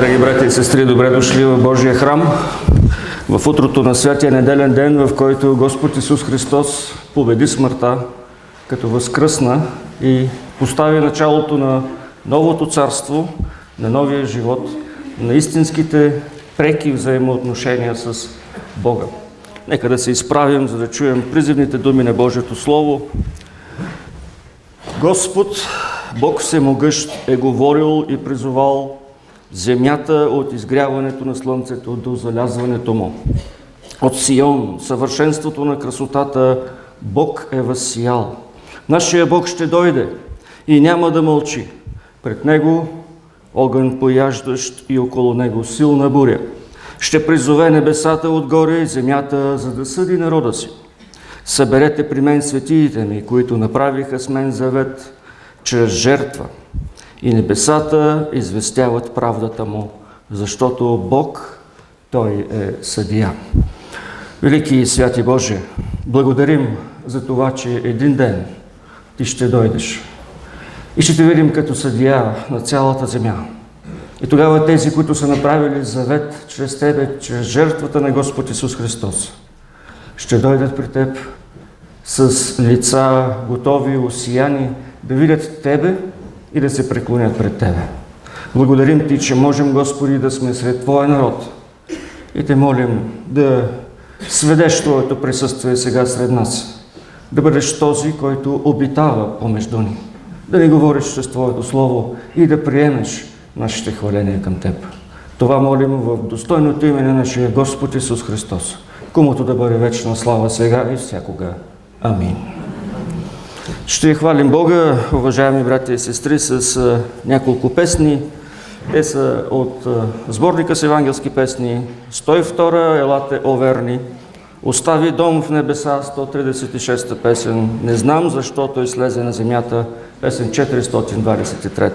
Драги брати и сестри, добре дошли в Божия храм, в утрото на святия неделен ден, в който Господ Исус Христос победи смъртта, като възкръсна и постави началото на новото царство, на новия живот, на истинските преки взаимоотношения с Бога. Нека да се изправим, за да чуем призивните думи на Божието Слово. Господ, Бог Всемогъщ, е говорил и призовал земята от изгряването на слънцето до залязването му. От Сион, съвършенството на красотата, Бог е възсиял. Нашия Бог ще дойде и няма да мълчи. Пред Него огън пояждащ и около Него силна буря. Ще призове небесата отгоре и земята, за да съди народа си. Съберете при мен светиите ми, които направиха с мен завет чрез жертва – и небесата известяват правдата му, защото Бог, Той е съдия. Велики и святи Боже, благодарим за това, че един ден Ти ще дойдеш и ще те видим като съдия на цялата земя. И тогава тези, които са направили завет чрез Тебе, чрез жертвата на Господ Исус Христос, ще дойдат при Теб с лица готови, осияни, да видят Тебе и да се преклонят пред Тебе. Благодарим Ти, че можем, Господи, да сме сред Твоя народ и Те молим да сведеш Твоето присъствие сега сред нас, да бъдеш този, който обитава помежду ни, да ни говориш с Твоето Слово и да приемеш нашите хваления към Теб. Това молим в достойното име на нашия Господ Исус Христос, комуто да бъде вечна слава сега и всякога. Амин. Ще хвалим Бога, уважаеми брати и сестри, с няколко песни. Те са от сборника с евангелски песни 102 Елате Оверни, Остави дом в небеса, 136 песен, Не знам защо той слезе на земята, песен 423.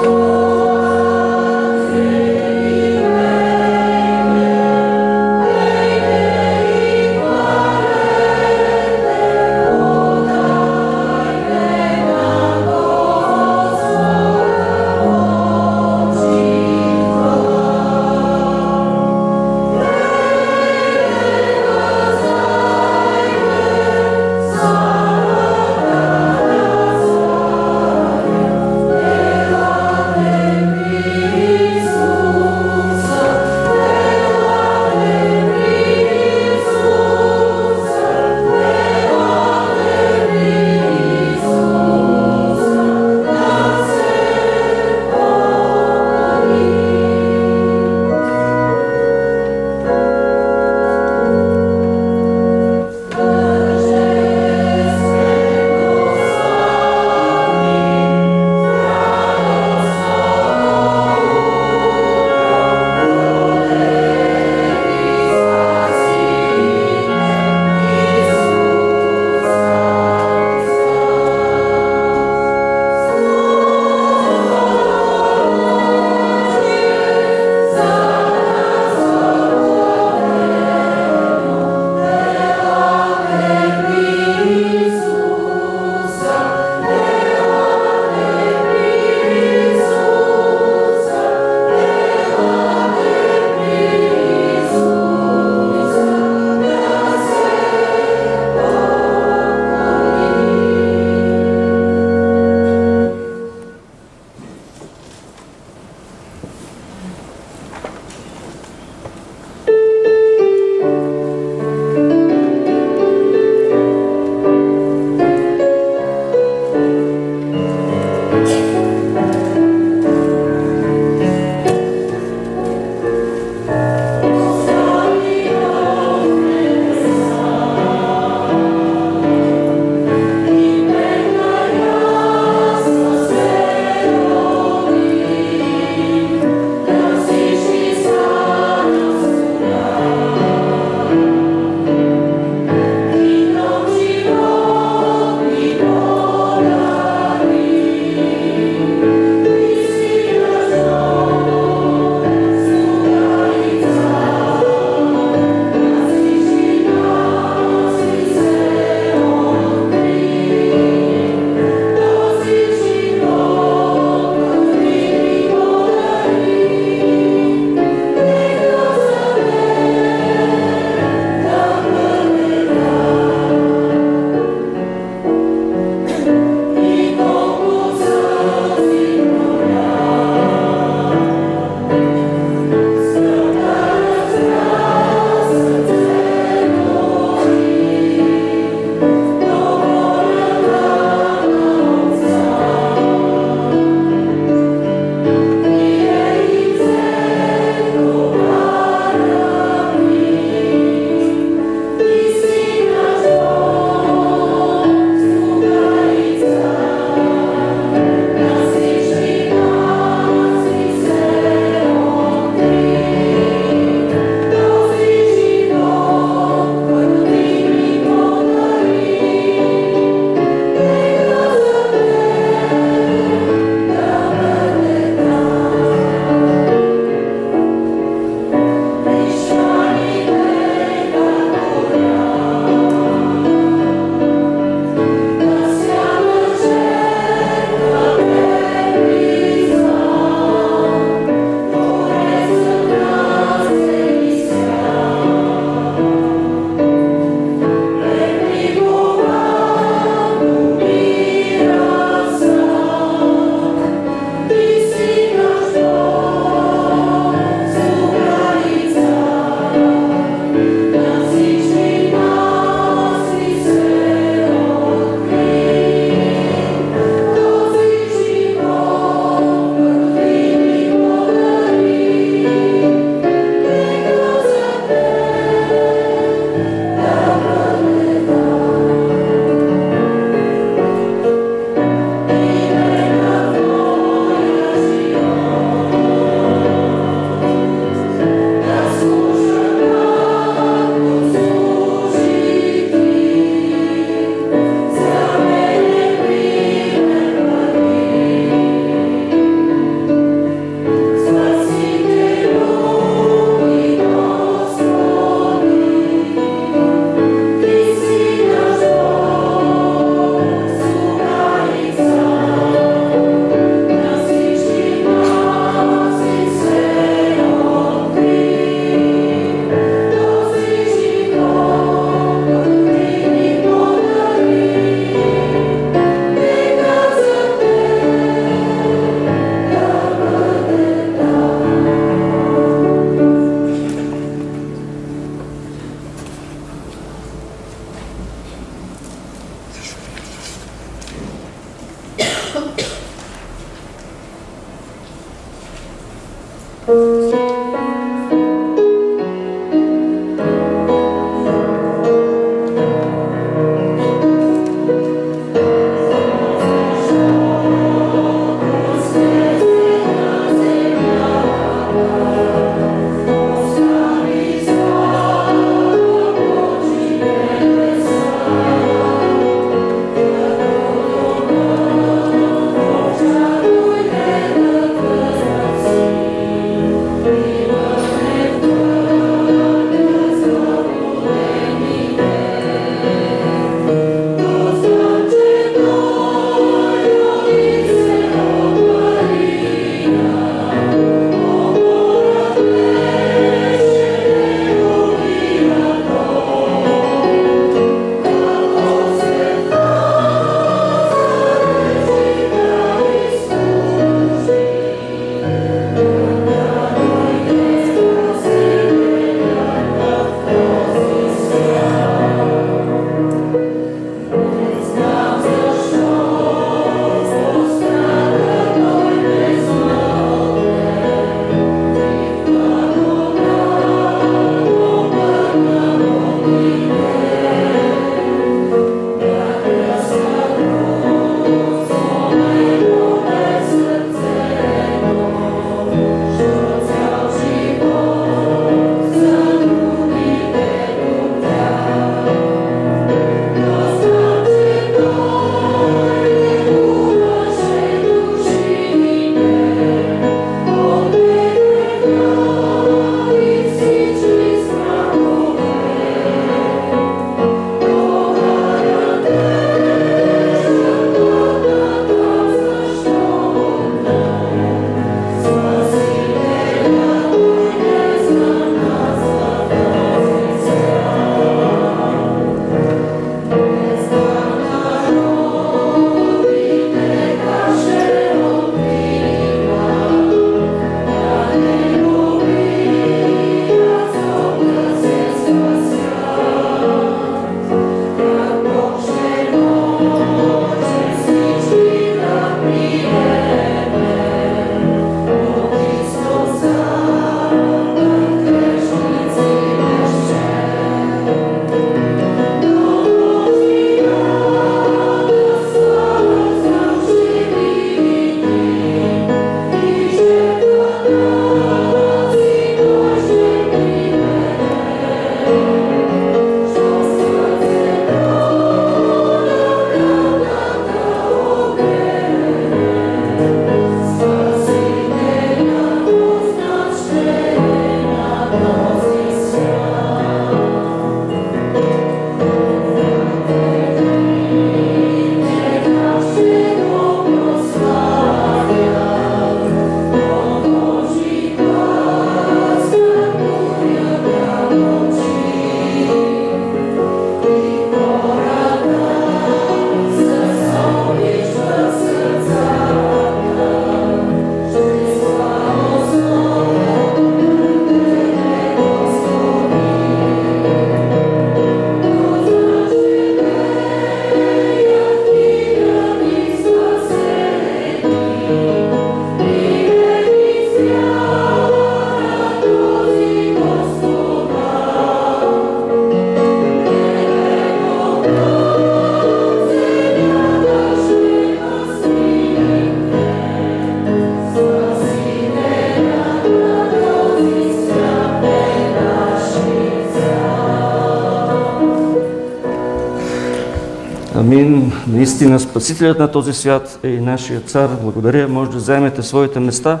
Наистина Спасителят на този свят е и нашия цар. Благодаря. Може да вземете своите места.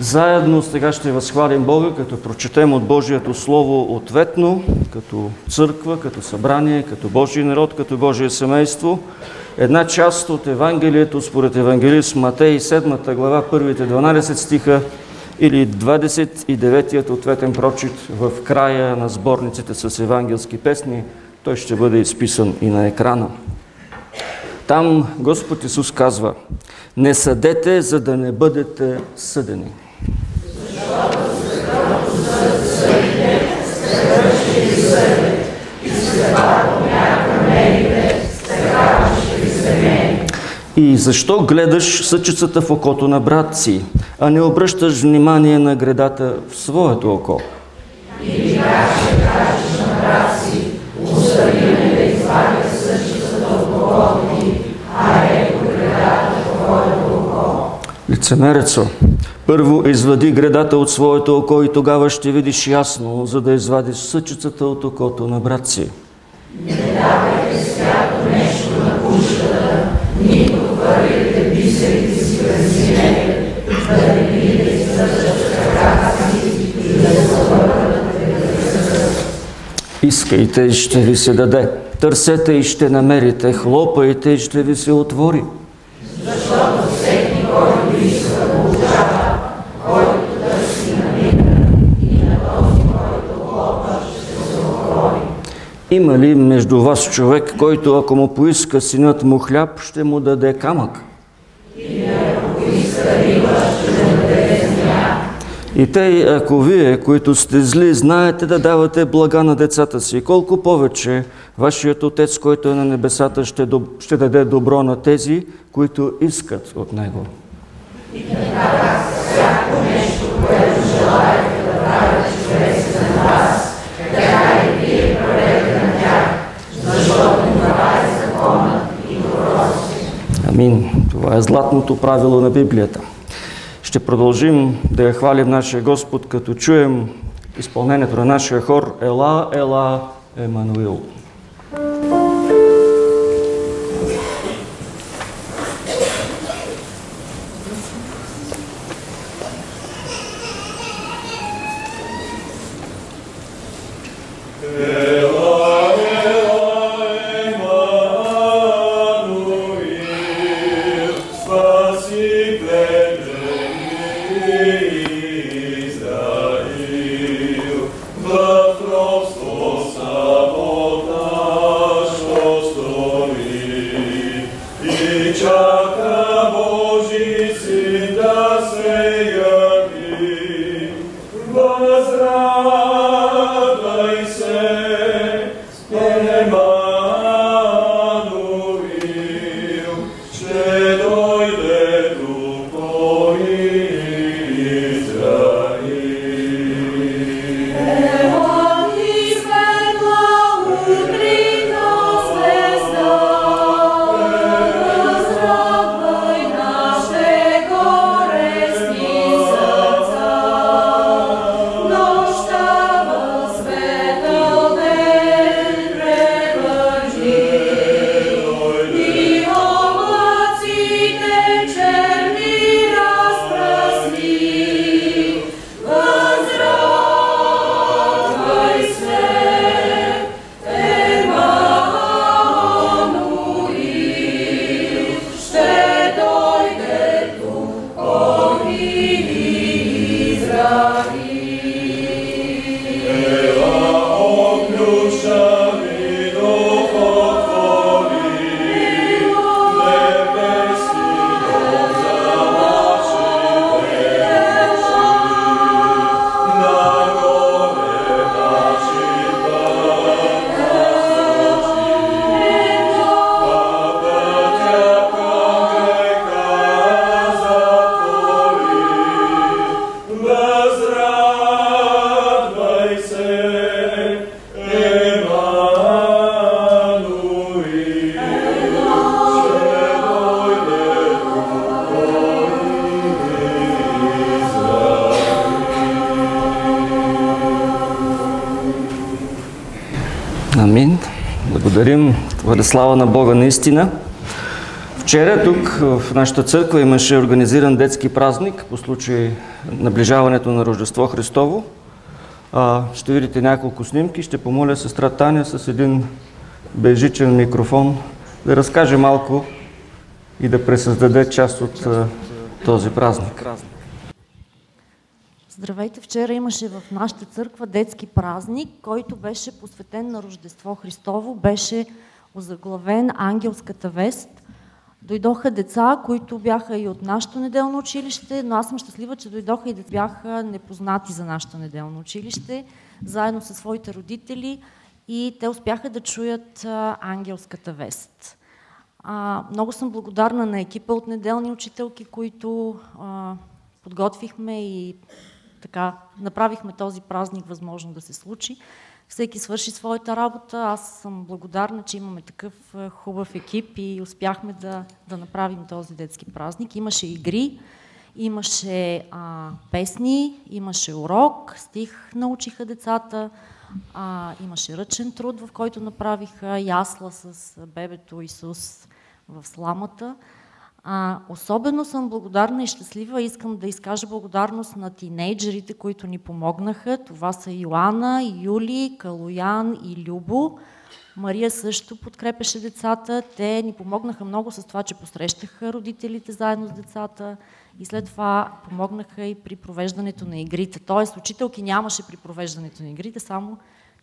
Заедно сега ще възхвалим Бога, като прочетем от Божието Слово ответно, като църква, като събрание, като Божий народ, като Божие семейство. Една част от Евангелието според евангелист Матей, 7 глава, първите 12 стиха или 29-ият ответен прочит в края на сборниците с евангелски песни. Той ще бъде изписан и на екрана. Там Господ Исус казва, не съдете, за да не бъдете съдени. И защо гледаш съчицата в окото на брат си, а не обръщаш внимание на гредата в своето око? Или Лицемерецо, първо извади гредата от своето око и тогава ще видиш ясно, за да извадиш съчицата от окото на брат си. Не давайте свято нещо на кучката, нито първите бисерите си разминете, да не видите съдът краката и да Искайте и ще ви се даде. Търсете и ще намерите. Хлопайте и ще ви се отвори. Защото всеки, който иска, получава, който търси намира и на този, който хлопа, ще се отвори. Има ли между вас човек, който ако му поиска синът му хляб, ще му даде камък? Или ако поиска ще. И те, ако вие, които сте зли, знаете да давате блага на децата си, колко повече вашият Отец, който е на небесата, ще, доб... ще даде добро на тези, които искат от Него. И така, всяко нещо, което желаете да правите човеците на вас, така и вие правете на тях, защото това е законът и пророците. Амин. Това е златното правило на Библията. Ще продължим да я хвалим нашия Господ, като чуем изпълнението на нашия хор Ела, Ела, Емануил. Take Бъде слава на Бога наистина. Вчера тук в нашата църква имаше организиран детски празник по случай наближаването на Рождество Христово. Ще видите няколко снимки. Ще помоля сестра Таня с един безжичен микрофон да разкаже малко и да пресъздаде част от а, този празник. Здравейте! Вчера имаше в нашата църква детски празник, който беше посветен на Рождество Христово. Беше озаглавен Ангелската вест. Дойдоха деца, които бяха и от нашето неделно училище, но аз съм щастлива, че дойдоха и да бяха непознати за нашето неделно училище, заедно със своите родители и те успяха да чуят ангелската вест. А, много съм благодарна на екипа от неделни учителки, които а, подготвихме и така направихме този празник възможно да се случи. Всеки свърши своята работа. Аз съм благодарна, че имаме такъв хубав екип и успяхме да, да направим този детски празник. Имаше игри, имаше а, песни, имаше урок, стих научиха децата, а, имаше ръчен труд, в който направиха ясла с бебето Исус в сламата. А, особено съм благодарна и щастлива. Искам да изкажа благодарност на тинейджерите, които ни помогнаха. Това са Йоанна, Юли, Калоян и Любо. Мария също подкрепеше децата. Те ни помогнаха много с това, че посрещаха родителите заедно с децата и след това помогнаха и при провеждането на игрите. Тоест, учителки нямаше при провеждането на игрите, само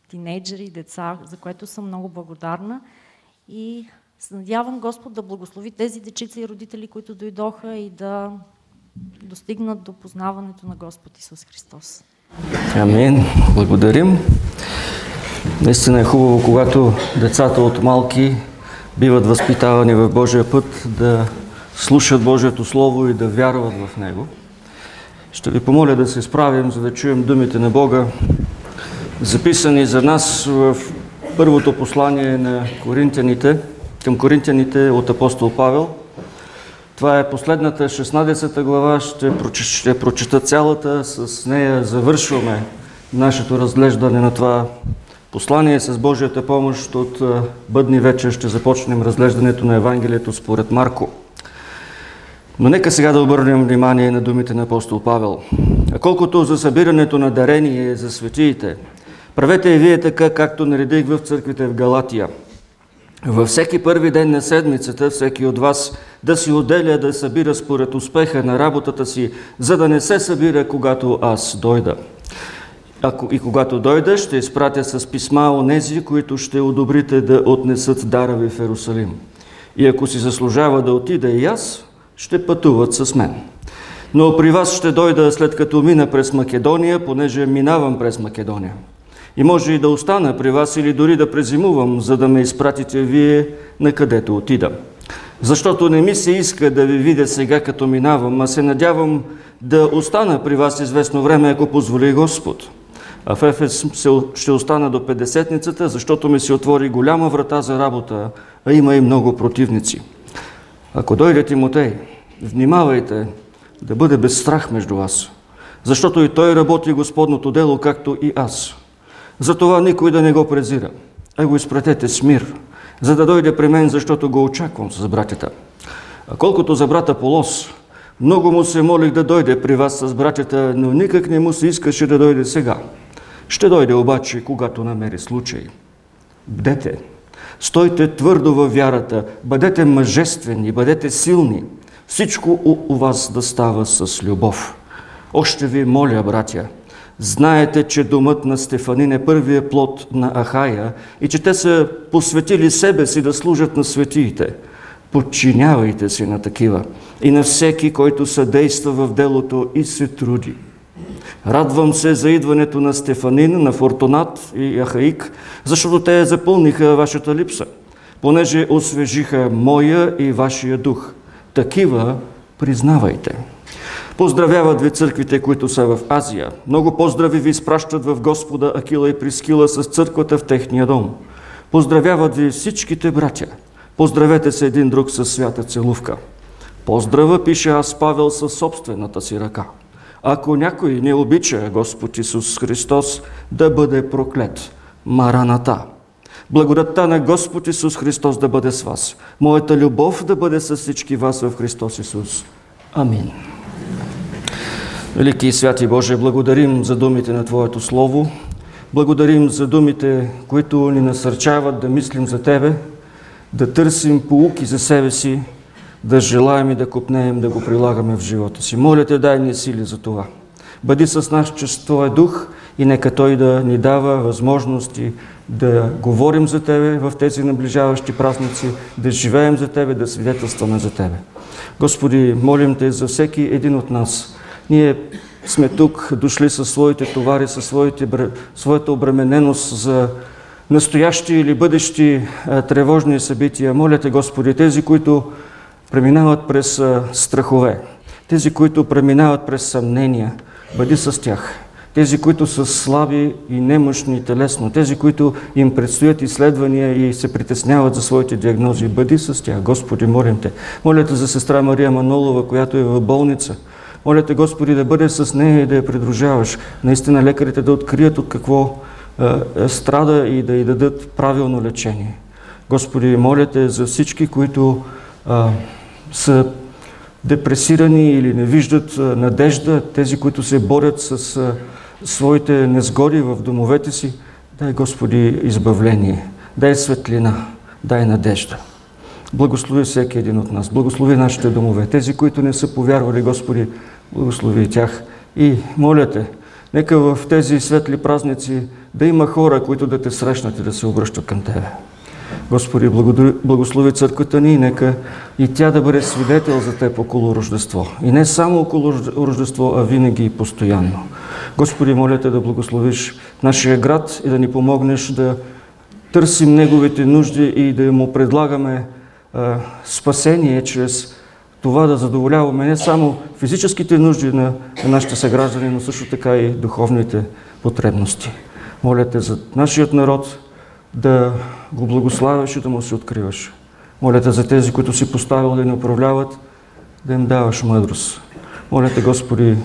тинейджери и деца, за което съм много благодарна. И се надявам Господ да благослови тези дечица и родители, които дойдоха и да достигнат до познаването на Господ Исус Христос. Амин. Благодарим. Наистина е хубаво, когато децата от малки биват възпитавани в Божия път, да слушат Божието Слово и да вярват в Него. Ще ви помоля да се справим, за да чуем думите на Бога, записани за нас в първото послание на Коринтияните – към коринтияните от апостол Павел. Това е последната 16 глава, ще, прочета, ще прочета цялата, с нея завършваме нашето разглеждане на това послание. С Божията помощ от бъдни вечер ще започнем разглеждането на Евангелието според Марко. Но нека сега да обърнем внимание на думите на апостол Павел. А колкото за събирането на дарение за светиите, правете и вие така, както наредих в църквите в Галатия – във всеки първи ден на седмицата, всеки от вас да си отделя да събира според успеха на работата си, за да не се събира, когато аз дойда. Ако и когато дойда, ще изпратя с писма онези, които ще одобрите да отнесат дара ви в Ерусалим. И ако си заслужава да отида и аз, ще пътуват с мен. Но при вас ще дойда след като мина през Македония, понеже минавам през Македония. И може и да остана при вас или дори да презимувам, за да ме изпратите вие на където отида. Защото не ми се иска да ви видя сега като минавам, а се надявам да остана при вас известно време, ако позволи Господ. А в Ефес ще остана до Педесетницата, защото ми се отвори голяма врата за работа, а има и много противници. Ако дойде Тимотей, внимавайте да бъде без страх между вас, защото и той работи Господното дело, както и аз. Затова никой да не го презира, а го изпратете с мир, за да дойде при мен, защото го очаквам с братята. А колкото за брата Полос, много му се молих да дойде при вас с братята, но никак не му се искаше да дойде сега. Ще дойде обаче, когато намери случай. Бдете, стойте твърдо във вярата, бъдете мъжествени, бъдете силни. Всичко у, у вас да става с любов. Още ви моля, братя, Знаете, че домът на Стефанин е първия плод на Ахая и че те са посветили себе си да служат на светиите. Подчинявайте се на такива и на всеки, който съдейства в делото и се труди. Радвам се за идването на Стефанин, на Фортунат и Ахаик, защото те запълниха вашата липса, понеже освежиха моя и вашия дух. Такива признавайте. Поздравяват ви църквите, които са в Азия. Много поздрави ви изпращат в Господа Акила и Прискила с църквата в техния дом. Поздравяват ви всичките братя. Поздравете се един друг със свята целувка. Поздрава пише аз Павел със собствената си ръка. Ако някой не обича Господ Исус Христос, да бъде проклет. Мараната. Благодатта на Господ Исус Христос да бъде с вас. Моята любов да бъде с всички вас в Христос Исус. Амин. Велики и святи Боже, благодарим за думите на Твоето Слово. Благодарим за думите, които ни насърчават да мислим за Тебе, да търсим поуки за себе си, да желаем и да купнеем да го прилагаме в живота си. Моля Те, дай ни сили за това. Бъди с нас чрез Твоя дух и нека Той да ни дава възможности да говорим за Тебе в тези наближаващи празници, да живеем за Тебе, да свидетелстваме за Тебе. Господи, молим Те за всеки един от нас. Ние сме тук, дошли със своите товари, със своите, своята обремененост за настоящи или бъдещи а, тревожни събития. Моля Те, Господи, тези, които преминават през а, страхове, тези, които преминават през съмнения, бъди с тях. Тези, които са слаби и немощни телесно, тези, които им предстоят изследвания и се притесняват за своите диагнози, бъди с тях. Господи, молим Те. Моля Те за сестра Мария Манолова, която е в болница. Моля Те, Господи, да бъде с нея и да я придружаваш. Наистина лекарите да открият от какво е, страда и да й дадат правилно лечение. Господи, моля Те за всички, които а, са депресирани или не виждат надежда, тези, които се борят с своите незгоди в домовете си, дай Господи избавление, дай светлина, дай надежда. Благослови всеки един от нас, благослови нашите домове, тези, които не са повярвали, Господи, благослови тях. И моля Те, нека в тези светли празници да има хора, които да те срещнат и да се обръщат към Тебе. Господи, благослови църквата ни, нека и тя да бъде свидетел за Теб около Рождество. И не само около Рождество, а винаги и постоянно. Господи, моля Те да благословиш нашия град и да ни помогнеш да търсим Неговите нужди и да му предлагаме а, спасение чрез това да задоволяваме не само физическите нужди на нашите съграждани, но също така и духовните потребности. Моля Те за нашият народ да го благославяш и да му се откриваш. Моля Те за тези, които си поставил да ни управляват, да им даваш мъдрост. Моля Те, Господи,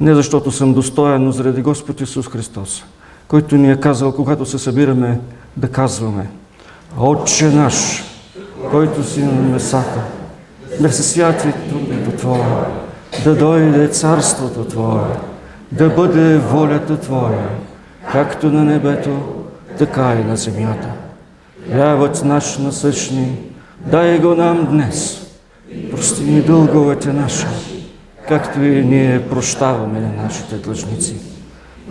не защото съм достоен, но заради Господ Исус Христос, който ни е казал, когато се събираме, да казваме Отче наш, който си на небесата, да се святи трудното Твое, да дойде царството Твое, да бъде волята Твоя, както на небето, така и на земята. Хлябът наш насъщни, дай го нам днес. Прости ни дълговете наши, както и ние прощаваме на нашите длъжници.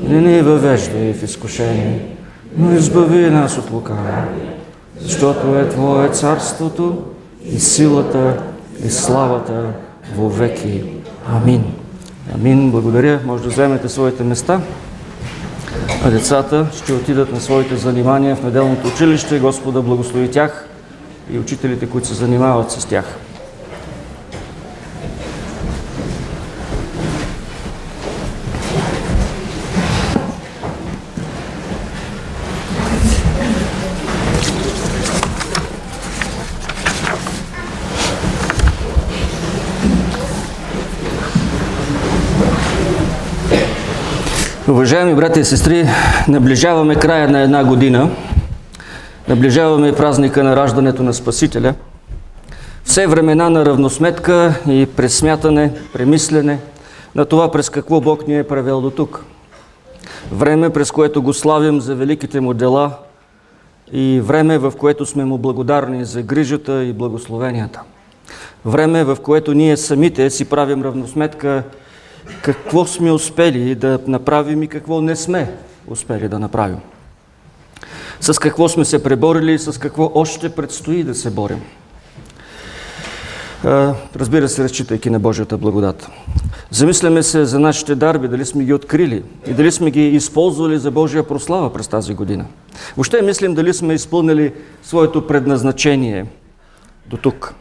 Не ни въвеждай в изкушение, но избави нас от лукава, защото е Твое царството и силата и славата во веки. Амин. Амин. Благодаря. Може да вземете своите места. Децата ще отидат на своите занимания в неделното училище. Господа благослови тях и учителите, които се занимават с тях. Уважаеми брати и сестри, наближаваме края на една година, наближаваме празника на раждането на Спасителя. Все времена на равносметка и пресмятане, премислене на това през какво Бог ни е правил до тук. Време, през което го славим за великите му дела и време, в което сме му благодарни за грижата и благословенията. Време, в което ние самите си правим равносметка какво сме успели да направим и какво не сме успели да направим. С какво сме се преборили и с какво още предстои да се борим. Разбира се, разчитайки на Божията благодат. Замисляме се за нашите дарби, дали сме ги открили и дали сме ги използвали за Божия прослава през тази година. Въобще мислим дали сме изпълнили своето предназначение до тук.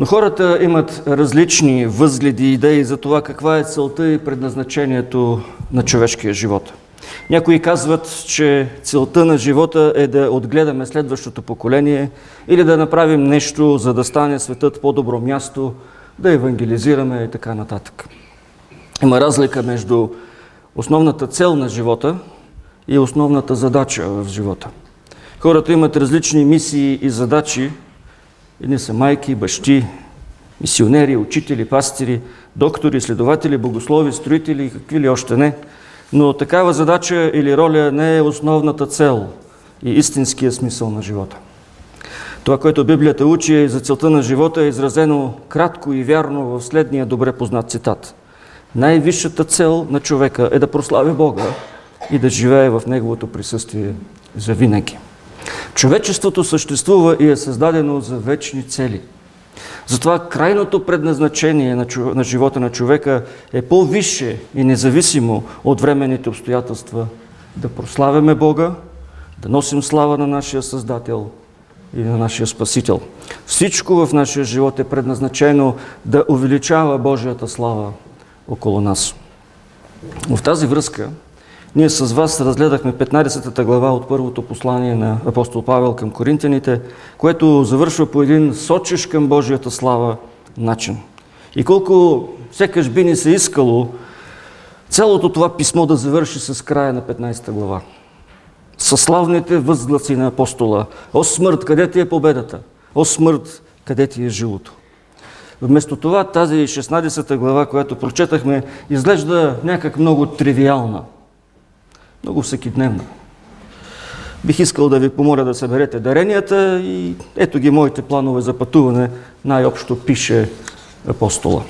Но хората имат различни възгледи и идеи за това каква е целта и предназначението на човешкия живот. Някои казват, че целта на живота е да отгледаме следващото поколение или да направим нещо, за да стане светът по-добро място, да евангелизираме и така нататък. Има разлика между основната цел на живота и основната задача в живота. Хората имат различни мисии и задачи. Едни са майки, бащи, мисионери, учители, пастири, доктори, следователи, богослови, строители и какви ли още не. Но такава задача или роля не е основната цел и истинския смисъл на живота. Това, което Библията учи за целта на живота е изразено кратко и вярно в следния добре познат цитат. Най-висшата цел на човека е да прослави Бога и да живее в Неговото присъствие за винаги. Човечеството съществува и е създадено за вечни цели. Затова крайното предназначение на, на живота на човека е по-висше и независимо от временните обстоятелства да прославяме Бога, да носим слава на нашия Създател и на нашия Спасител. Всичко в нашия живот е предназначено да увеличава Божията слава около нас. В тази връзка ние с вас разгледахме 15-та глава от първото послание на апостол Павел към коринтяните, което завършва по един сочиш към Божията слава начин. И колко секаш би ни се искало цялото това писмо да завърши с края на 15 глава. Със славните възгласи на апостола. О смърт, къде ти е победата? О смърт, къде ти е жилото? Вместо това тази 16 глава, която прочетахме, изглежда някак много тривиална – много всекидневно. Бих искал да ви помоля да съберете даренията и ето ги моите планове за пътуване, най-общо пише апостола.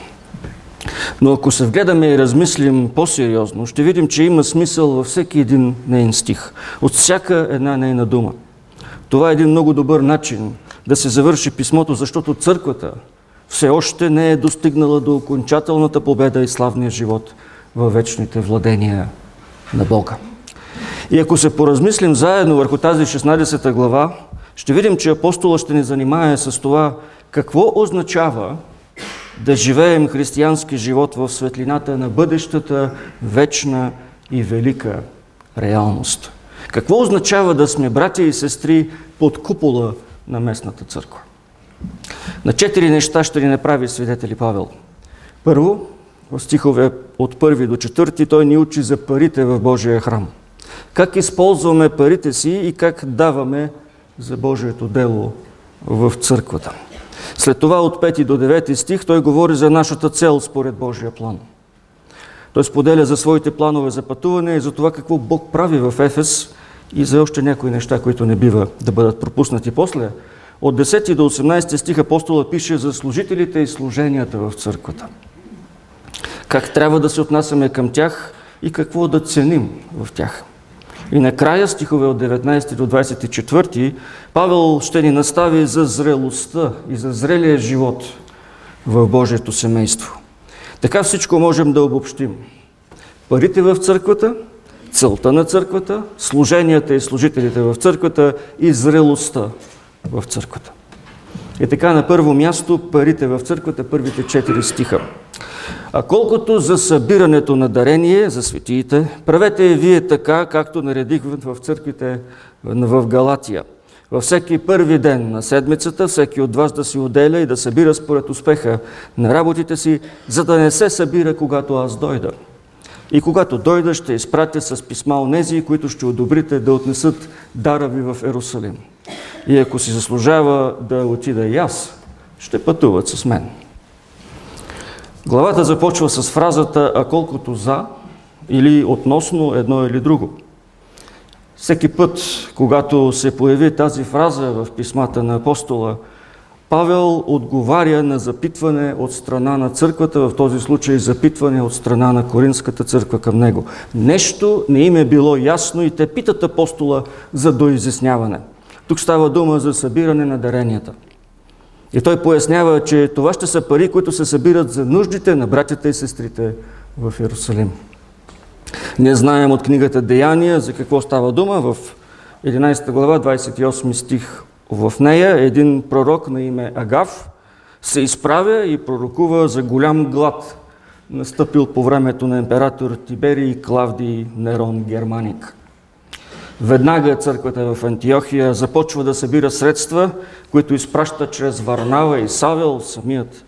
Но ако се вгледаме и размислим по-сериозно, ще видим, че има смисъл във всеки един нейн стих, от всяка една нейна дума. Това е един много добър начин да се завърши писмото, защото църквата все още не е достигнала до окончателната победа и славния живот във вечните владения на Бога. И ако се поразмислим заедно върху тази 16 глава, ще видим, че апостола ще ни занимае с това какво означава да живеем християнски живот в светлината на бъдещата вечна и велика реалност. Какво означава да сме братя и сестри под купола на местната църква? На четири неща ще ни направи свидетели Павел. Първо, в стихове от първи до четвърти, той ни учи за парите в Божия храм – как използваме парите си и как даваме за Божието дело в църквата. След това от 5 до 9 стих той говори за нашата цел според Божия план. Той споделя за своите планове за пътуване и за това какво Бог прави в Ефес и за още някои неща, които не бива да бъдат пропуснати после. От 10 до 18 стих апостола пише за служителите и служенията в църквата. Как трябва да се отнасяме към тях и какво да ценим в тях. И накрая, стихове от 19 до 24, Павел ще ни настави за зрелостта и за зрелия живот в Божието семейство. Така всичко можем да обобщим. Парите в църквата, целта на църквата, служенията и служителите в църквата и зрелостта в църквата. И така на първо място парите в църквата, първите четири стиха. А колкото за събирането на дарение за светиите, правете и вие така, както наредих в църквите в Галатия. Във всеки първи ден на седмицата, всеки от вас да си отделя и да събира според успеха на работите си, за да не се събира, когато аз дойда. И когато дойда, ще изпратя с писма онези, които ще одобрите да отнесат дара ви в Ерусалим. И ако си заслужава да отида и аз, ще пътуват с мен. Главата започва с фразата «А колкото за» или относно едно или друго. Всеки път, когато се появи тази фраза в писмата на апостола, Павел отговаря на запитване от страна на църквата, в този случай запитване от страна на Коринската църква към него. Нещо не им е било ясно и те питат апостола за доизясняване. Тук става дума за събиране на даренията – и той пояснява, че това ще са пари, които се събират за нуждите на братята и сестрите в Иерусалим. Не знаем от книгата Деяния за какво става дума. В 11 глава, 28 стих в нея един пророк на име Агав се изправя и пророкува за голям глад, настъпил по времето на император Тиберий Клавдий Нерон Германик. Веднага църквата в Антиохия започва да събира средства, които изпраща чрез Варнава и Савел, самият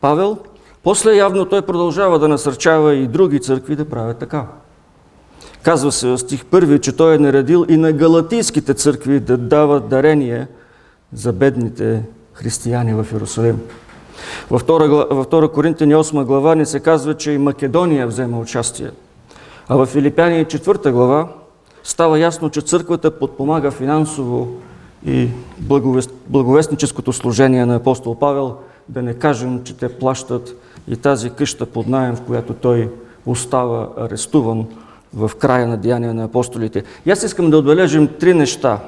Павел. После явно той продължава да насърчава и други църкви да правят така. Казва се в стих първи, че той е наредил и на галатийските църкви да дават дарение за бедните християни в Иерусалим. Във 2, във 2 Коринтияни 8 глава ни се казва, че и Македония взема участие. А в Филипяни 4 глава става ясно, че църквата подпомага финансово и благовестническото служение на апостол Павел, да не кажем, че те плащат и тази къща под найем, в която той остава арестуван в края на Деяния на апостолите. И аз искам да отбележим три неща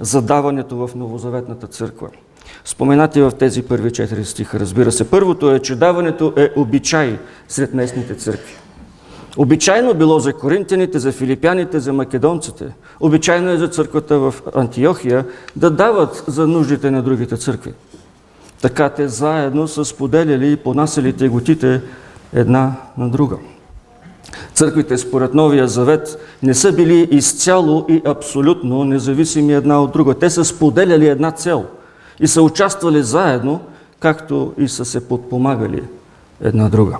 за даването в Новозаветната църква. Споменати в тези първи четири стиха, разбира се. Първото е, че даването е обичай сред местните църкви. Обичайно било за коринтяните, за филипяните, за македонците. Обичайно е за църквата в Антиохия да дават за нуждите на другите църкви. Така те заедно са споделяли и понасяли теготите една на друга. Църквите според Новия Завет не са били изцяло и абсолютно независими една от друга. Те са споделяли една цел и са участвали заедно, както и са се подпомагали една друга.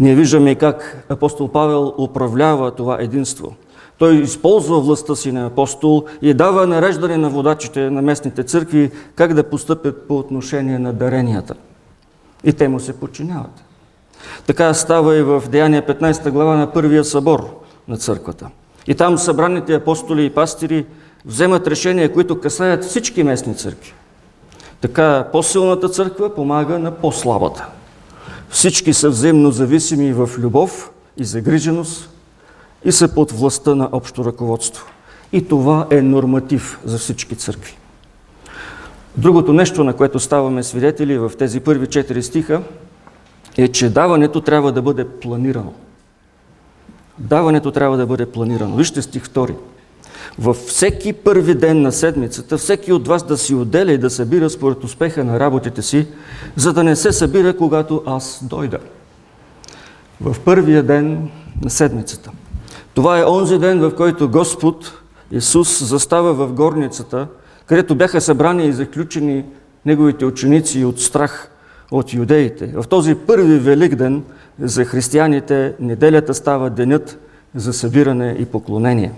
Ние виждаме как апостол Павел управлява това единство. Той използва властта си на апостол и дава нареждане на водачите на местните църкви как да постъпят по отношение на даренията. И те му се подчиняват. Така става и в Деяния 15 глава на първия събор на църквата. И там събраните апостоли и пастири вземат решения, които касаят всички местни църкви. Така по-силната църква помага на по-слабата. Всички са взаимно зависими в любов и загриженост и са под властта на общо ръководство. И това е норматив за всички църкви. Другото нещо, на което ставаме свидетели в тези първи четири стиха, е, че даването трябва да бъде планирано. Даването трябва да бъде планирано. Вижте стих 2. Във всеки първи ден на седмицата, всеки от вас да си отделя и да събира според успеха на работите си, за да не се събира, когато аз дойда. В първия ден на седмицата. Това е онзи ден, в който Господ Исус застава в горницата, където бяха събрани и заключени неговите ученици от страх от юдеите. В този първи велик ден за християните неделята става денят за събиране и поклонение.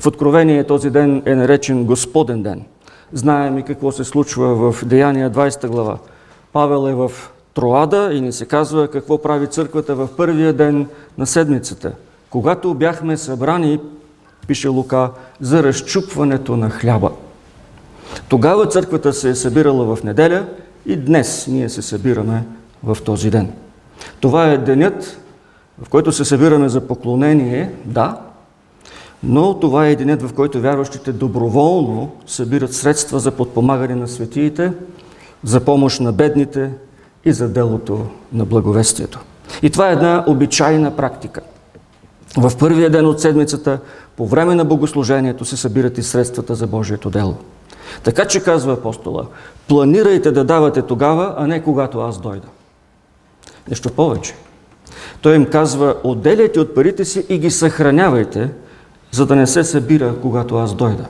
В Откровение този ден е наречен Господен ден. Знаем и какво се случва в Деяния 20 глава. Павел е в Троада и ни се казва какво прави църквата в първия ден на седмицата. Когато бяхме събрани, пише Лука, за разчупването на хляба. Тогава църквата се е събирала в неделя и днес ние се събираме в този ден. Това е денят, в който се събираме за поклонение, да, но това е денят, в който вярващите доброволно събират средства за подпомагане на светиите, за помощ на бедните и за делото на благовестието. И това е една обичайна практика. В първия ден от седмицата, по време на богослужението, се събират и средствата за Божието дело. Така че казва апостола, планирайте да давате тогава, а не когато аз дойда. Нещо повече. Той им казва, отделяйте от парите си и ги съхранявайте, за да не се събира, когато аз дойда.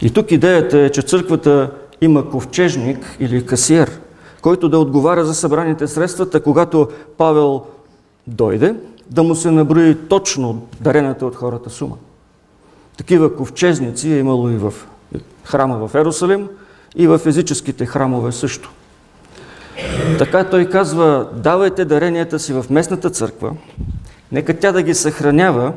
И тук идеята е, че църквата има ковчежник или касиер, който да отговаря за събраните средствата, когато Павел дойде, да му се наброи точно дарената от хората сума. Такива ковчезници е имало и в храма в Ерусалим и в физическите храмове също. Така той казва, давайте даренията си в местната църква, нека тя да ги съхранява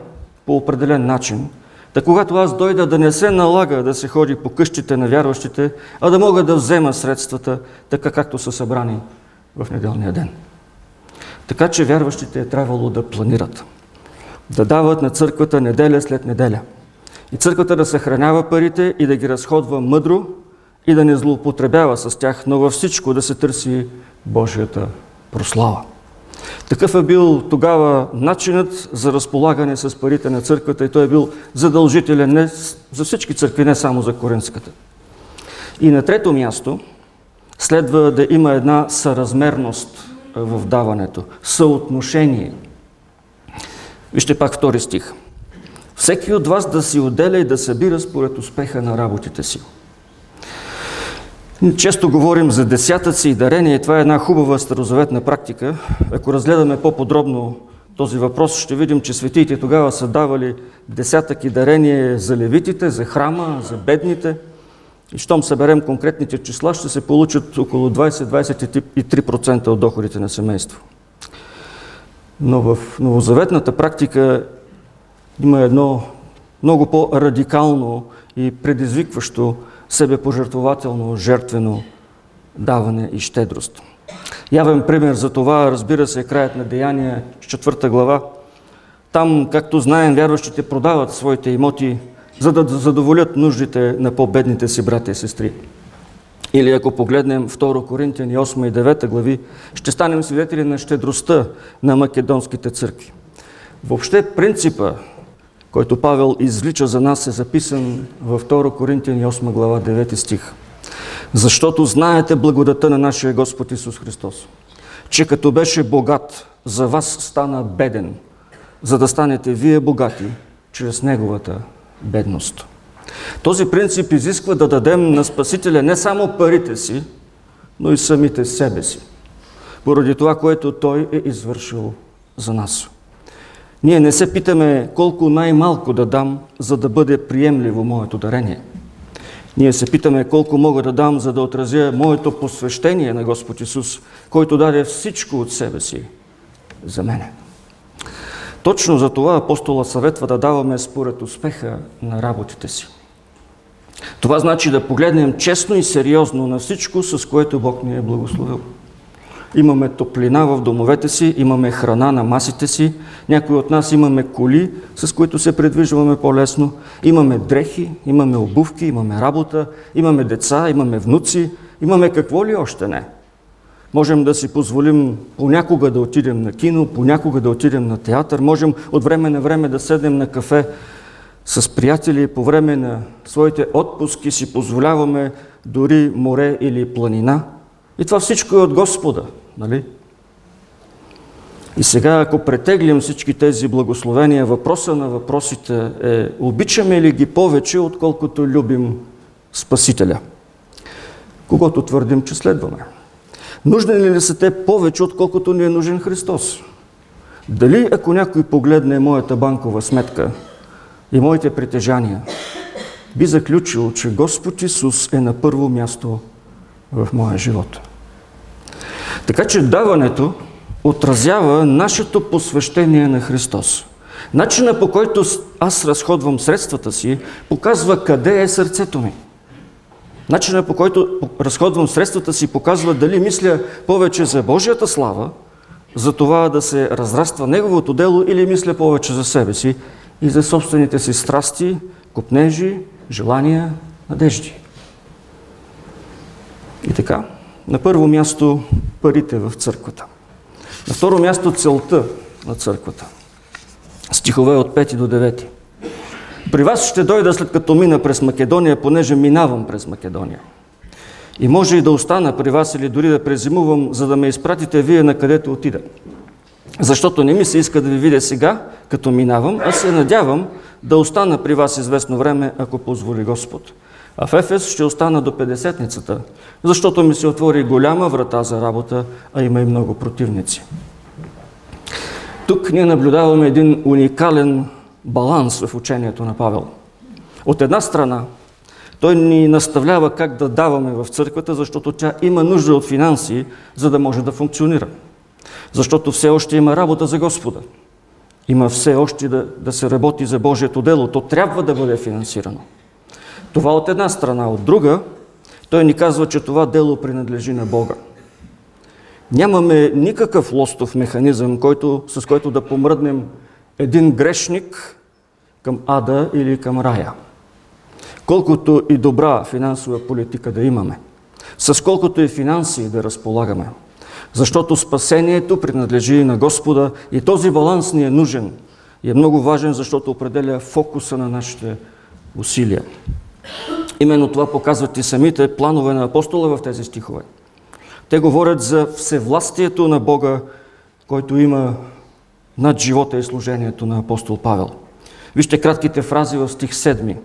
по определен начин, да когато аз дойда да не се налага да се ходи по къщите на вярващите, а да мога да взема средствата, така както са събрани в неделния ден. Така че вярващите е трябвало да планират, да дават на църквата неделя след неделя – и църквата да съхранява парите и да ги разходва мъдро и да не злоупотребява с тях, но във всичко да се търси Божията прослава. Такъв е бил тогава начинът за разполагане с парите на църквата и той е бил задължителен не за всички църкви, не само за Коринската. И на трето място следва да има една съразмерност в даването, съотношение. Вижте пак втори стих. Всеки от вас да си отделя и да събира според успеха на работите си. Често говорим за десятъци и дарения това е една хубава старозаветна практика. Ако разгледаме по-подробно този въпрос, ще видим, че светиите тогава са давали десятък и дарение за левитите, за храма, за бедните. И щом съберем конкретните числа, ще се получат около 20-23% от доходите на семейство. Но в новозаветната практика има едно много по-радикално и предизвикващо себепожертвователно, жертвено даване и щедрост. Явен пример за това, разбира се, е краят на Деяния, четвърта глава. Там, както знаем, вярващите продават своите имоти, за да задоволят нуждите на по-бедните си брати и сестри. Или ако погледнем 2 Коринтияни 8 и 9 глави, ще станем свидетели на щедростта на македонските църкви. Въобще принципа, който Павел извлича за нас, е записан във 2 Коринтияни 8 глава 9 стих. Защото знаете благодата на нашия Господ Исус Христос, че като беше богат, за вас стана беден, за да станете вие богати чрез Неговата бедност. Този принцип изисква да дадем на Спасителя не само парите си, но и самите себе си, поради това, което Той е извършил за нас. Ние не се питаме колко най-малко да дам, за да бъде приемливо моето дарение. Ние се питаме колко мога да дам, за да отразя моето посвещение на Господ Исус, който даде всичко от себе си за мене. Точно за това апостола съветва да даваме според успеха на работите си. Това значи да погледнем честно и сериозно на всичко, с което Бог ни е благословил. Имаме топлина в домовете си, имаме храна на масите си, някои от нас имаме коли, с които се придвижваме по-лесно, имаме дрехи, имаме обувки, имаме работа, имаме деца, имаме внуци, имаме какво ли още не. Можем да си позволим понякога да отидем на кино, понякога да отидем на театър, можем от време на време да седнем на кафе с приятели по време на своите отпуски си позволяваме дори море или планина. И това всичко е от Господа, нали? И сега, ако претеглим всички тези благословения, въпроса на въпросите е обичаме ли ги повече, отколкото любим Спасителя? Когато твърдим, че следваме. Нужни ли са те повече, отколкото ни е нужен Христос? Дали ако някой погледне моята банкова сметка и моите притежания, би заключил, че Господ Исус е на първо място в моя живот. Така че даването отразява нашето посвещение на Христос. Начина по който аз разходвам средствата си показва къде е сърцето ми. Начина по който разходвам средствата си показва дали мисля повече за Божията слава, за това да се разраства Неговото дело или мисля повече за себе си и за собствените си страсти, купнежи, желания, надежди. И така, на първо място парите в църквата. На второ място целта на църквата. Стихове от 5 до 9. При вас ще дойда след като мина през Македония, понеже минавам през Македония. И може и да остана при вас или дори да презимувам, за да ме изпратите вие на където отида. Защото не ми се иска да ви видя сега, като минавам, а се надявам да остана при вас известно време, ако позволи Господ. А в Ефес ще остана до 50-ницата, защото ми се отвори голяма врата за работа, а има и много противници. Тук ние наблюдаваме един уникален баланс в учението на Павел. От една страна, той ни наставлява как да даваме в църквата, защото тя има нужда от финанси, за да може да функционира. Защото все още има работа за Господа. Има все още да, да се работи за Божието дело. То трябва да бъде финансирано. Това от една страна. От друга, той ни казва, че това дело принадлежи на Бога. Нямаме никакъв лостов механизъм, който, с който да помръднем един грешник към ада или към рая. Колкото и добра финансова политика да имаме, с колкото и финанси да разполагаме, защото спасението принадлежи на Господа и този баланс ни е нужен и е много важен, защото определя фокуса на нашите усилия. Именно това показват и самите планове на апостола в тези стихове. Те говорят за всевластието на Бога, който има над живота и служението на апостол Павел. Вижте кратките фрази в стих 7.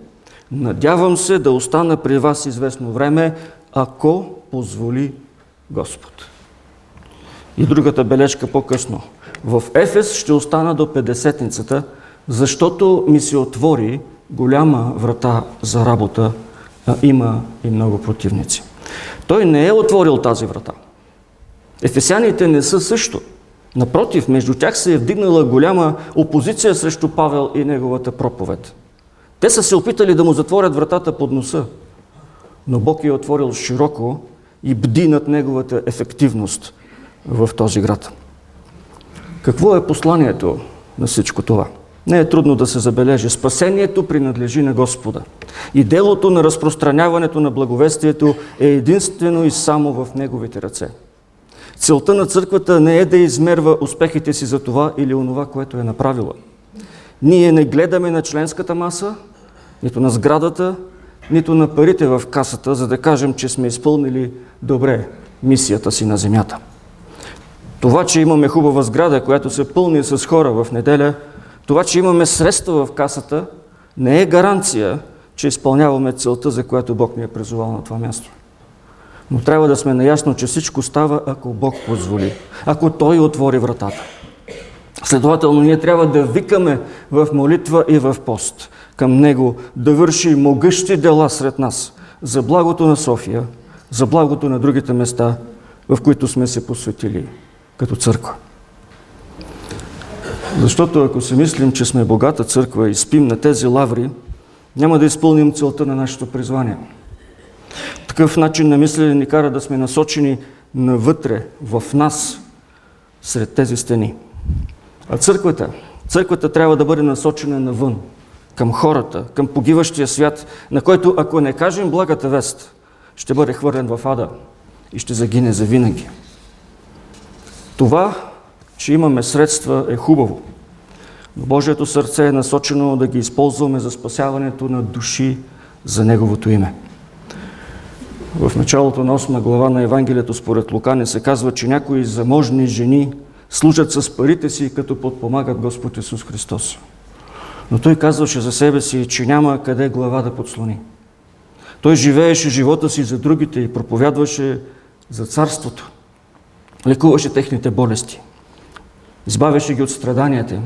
Надявам се да остана при вас известно време, ако позволи Господ. И другата бележка по-късно. В Ефес ще остана до 50-ницата, защото ми се отвори голяма врата за работа, а има и много противници. Той не е отворил тази врата. Ефесяните не са също. Напротив, между тях се е вдигнала голяма опозиция срещу Павел и неговата проповед. Те са се опитали да му затворят вратата под носа, но Бог е отворил широко и бди над неговата ефективност в този град. Какво е посланието на всичко това? Не е трудно да се забележи. Спасението принадлежи на Господа. И делото на разпространяването на благовестието е единствено и само в Неговите ръце. Целта на църквата не е да измерва успехите си за това или онова, което е направила. Ние не гледаме на членската маса, нито на сградата, нито на парите в касата, за да кажем, че сме изпълнили добре мисията си на земята. Това, че имаме хубава сграда, която се пълни с хора в неделя, това, че имаме средства в касата, не е гаранция, че изпълняваме целта, за която Бог ни е призовал на това място. Но трябва да сме наясно, че всичко става, ако Бог позволи, ако Той отвори вратата. Следователно, ние трябва да викаме в молитва и в пост към Него да върши могъщи дела сред нас за благото на София, за благото на другите места, в които сме се посветили като църква. Защото ако си мислим, че сме богата църква и спим на тези лаври, няма да изпълним целта на нашето призвание. Такъв начин на мислене ни кара да сме насочени навътре, в нас, сред тези стени. А църквата, църквата трябва да бъде насочена навън, към хората, към погиващия свят, на който, ако не кажем благата вест, ще бъде хвърлен в ада и ще загине завинаги. Това, че имаме средства, е хубаво. Но Божието сърце е насочено да ги използваме за спасяването на души за Неговото име. В началото на 8 глава на Евангелието според Лука се казва, че някои заможни жени служат с парите си, като подпомагат Господ Исус Христос. Но той казваше за себе си, че няма къде глава да подслони. Той живееше живота си за другите и проповядваше за царството. Лекуваше техните болести. Избавяше ги от страданията.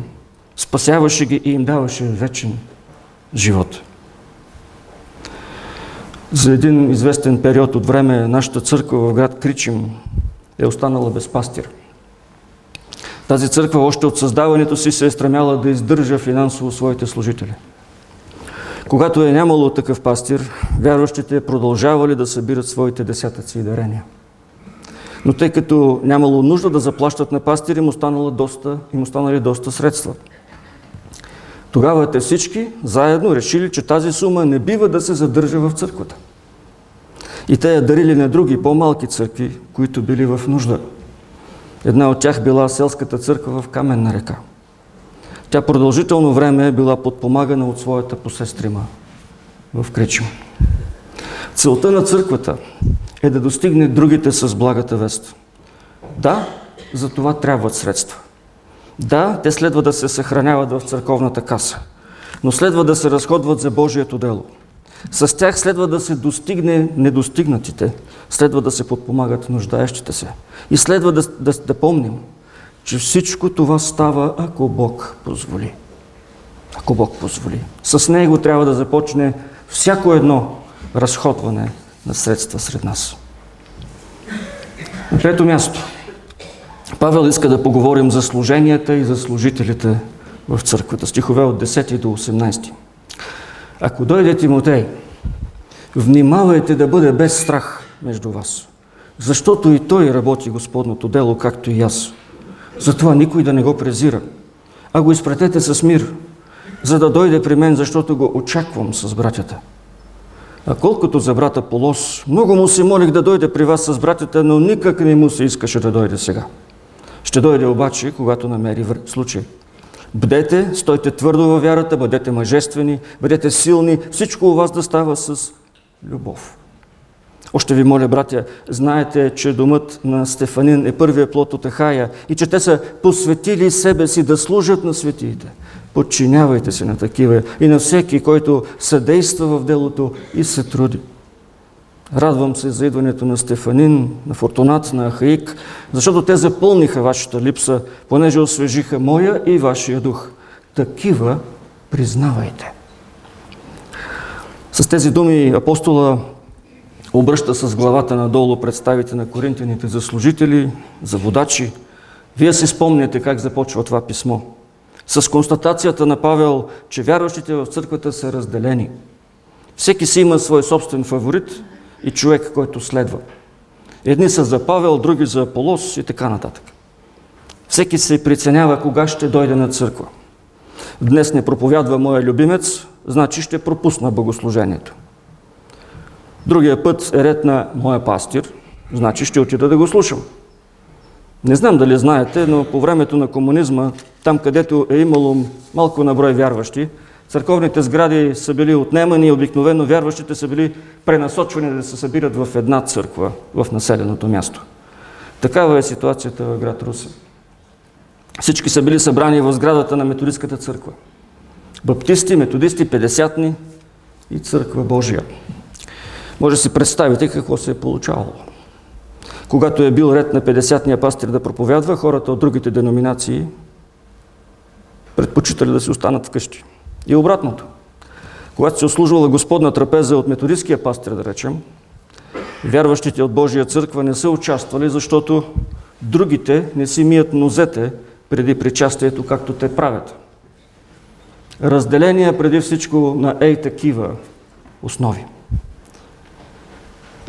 Спасяваше ги и им даваше вечен живот. За един известен период от време нашата църква в град Кричим е останала без пастир. Тази църква още от създаването си се е стремяла да издържа финансово своите служители. Когато е нямало такъв пастир, вярващите продължавали да събират своите десятъци и дарения. Но тъй като нямало нужда да заплащат на пастир, им, останало доста, им останали доста средства. Тогава те всички заедно решили, че тази сума не бива да се задържа в църквата. И те я дарили на други по-малки църкви, които били в нужда. Една от тях била селската църква в Каменна река. Тя продължително време е била подпомагана от своята посестрима в Кричим. Целта на църквата е да достигне другите с благата вест. Да, за това трябват средства. Да, те следва да се съхраняват в църковната каса, но следва да се разходват за Божието дело. С тях следва да се достигне недостигнатите, следва да се подпомагат нуждаещите се. И следва да, да, да помним, че всичко това става, ако Бог позволи. Ако Бог позволи. С Него трябва да започне всяко едно разходване на средства сред нас. На трето място. Павел иска да поговорим за служенията и за служителите в църквата. Стихове от 10 до 18. Ако дойде Тимотей, внимавайте да бъде без страх между вас, защото и той работи Господното дело, както и аз. Затова никой да не го презира, а го изпратете с мир, за да дойде при мен, защото го очаквам с братята. А колкото за брата Полос, много му се молих да дойде при вас с братята, но никак не му се искаше да дойде сега. Ще дойде обаче, когато намери случай. Бдете, стойте твърдо във вярата, бъдете мъжествени, бъдете силни, всичко у вас да става с любов. Още ви моля, братя, знаете, че домът на Стефанин е първия плод от Ахая и че те са посветили себе си да служат на светиите. Подчинявайте се на такива и на всеки, който съдейства в делото и се труди. Радвам се за идването на Стефанин, на Фортунат, на Ахаик, защото те запълниха вашата липса, понеже освежиха моя и вашия дух. Такива признавайте. С тези думи апостола обръща с главата надолу представите на коринтияните за служители, за водачи. Вие си спомняте как започва това писмо. С констатацията на Павел, че вярващите в църквата са разделени. Всеки си има свой собствен фаворит и човек, който следва. Едни са за Павел, други за Аполос и така нататък. Всеки се приценява кога ще дойде на църква. Днес не проповядва моя любимец, значи ще пропусна богослужението. Другия път е ред на моя пастир, значи ще отида да го слушам. Не знам дали знаете, но по времето на комунизма, там където е имало малко наброй вярващи, църковните сгради са били отнемани и обикновено вярващите са били пренасочвани да се събират в една църква в населеното място. Такава е ситуацията в град Руса. Всички са били събрани в сградата на методистската църква. Баптисти, методисти, педесятни и църква Божия. Може да си представите какво се е получавало. Когато е бил ред на 50-ния пастир да проповядва, хората от другите деноминации предпочитали да си останат вкъщи. И обратното. Когато се ослужвала Господна трапеза от методистския пастир, да речем, вярващите от Божия църква не са участвали, защото другите не си мият нозете преди причастието, както те правят. Разделение преди всичко на ей такива основи.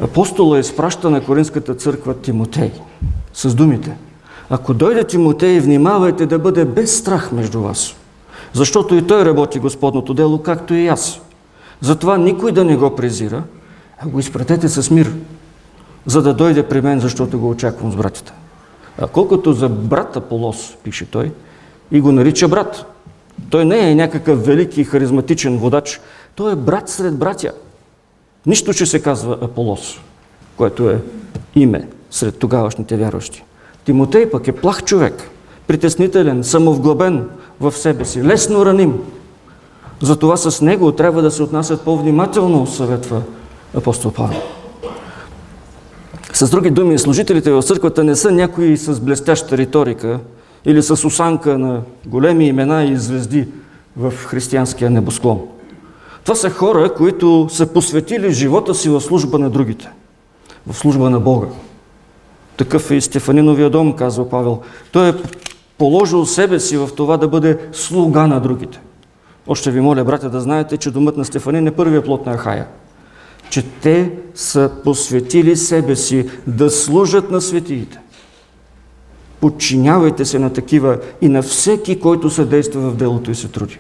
Апостола изпраща на Коринската църква Тимотей с думите Ако дойде Тимотей, внимавайте да бъде без страх между вас, защото и той работи Господното дело, както и аз. Затова никой да не го презира, а го изпратете с мир, за да дойде при мен, защото го очаквам с братята. А колкото за брата Полос, пише той, и го нарича брат. Той не е някакъв велики харизматичен водач, той е брат сред братя. Нищо, че се казва Аполос, което е име сред тогавашните вярващи. Тимотей пък е плах човек, притеснителен, самовглъбен в себе си, лесно раним. Затова с него трябва да се отнасят по-внимателно, съветва апостол Павел. С други думи, служителите в църквата не са някои с блестяща риторика или с осанка на големи имена и звезди в християнския небосклон. Това са хора, които са посветили живота си в служба на другите, в служба на Бога. Такъв е и Стефаниновия дом, казва Павел. Той е положил себе си в това да бъде слуга на другите. Още ви моля, братя, да знаете, че домът на Стефанин е първият плод на Ахая. Че те са посветили себе си да служат на светиите. Подчинявайте се на такива и на всеки, който съдейства в делото и се труди.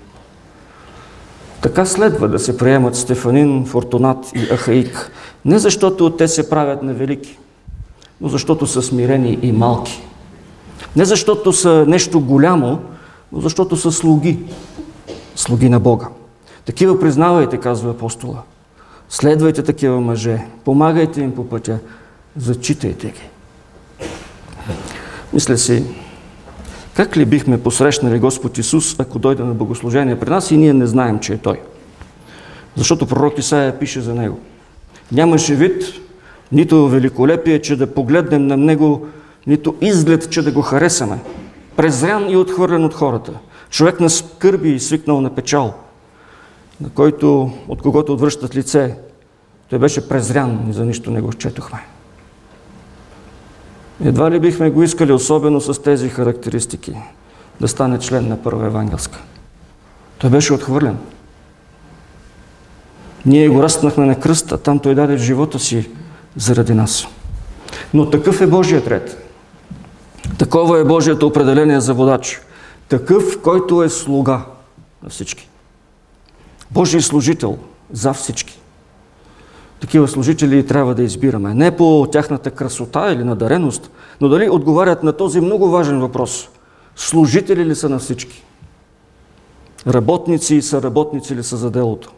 Така следва да се приемат Стефанин, Фортунат и Ахаик. Не защото те се правят на велики, но защото са смирени и малки. Не защото са нещо голямо, но защото са слуги. Слуги на Бога. Такива признавайте, казва апостола. Следвайте такива мъже. Помагайте им по пътя. Зачитайте ги. Мисля си, как ли бихме посрещнали Господ Исус, ако дойде на богослужение при нас и ние не знаем, че е Той? Защото пророк Исаия пише за Него. Нямаше вид, нито великолепие, че да погледнем на Него, нито изглед, че да го харесаме. Презрян и отхвърлен от хората. Човек на скърби и свикнал на печал, на който, от когото отвръщат лице. Той беше презрян и за нищо не го счетохме. Едва ли бихме го искали, особено с тези характеристики, да стане член на Първа Евангелска. Той беше отхвърлен. Ние го растнахме на кръста, там той даде живота си заради нас. Но такъв е Божият ред. Такова е Божието определение за водач. Такъв, който е слуга на всички. Божий служител за всички. Такива служители трябва да избираме. Не по тяхната красота или надареност, но дали отговарят на този много важен въпрос. Служители ли са на всички? Работници и са работници ли са за делото?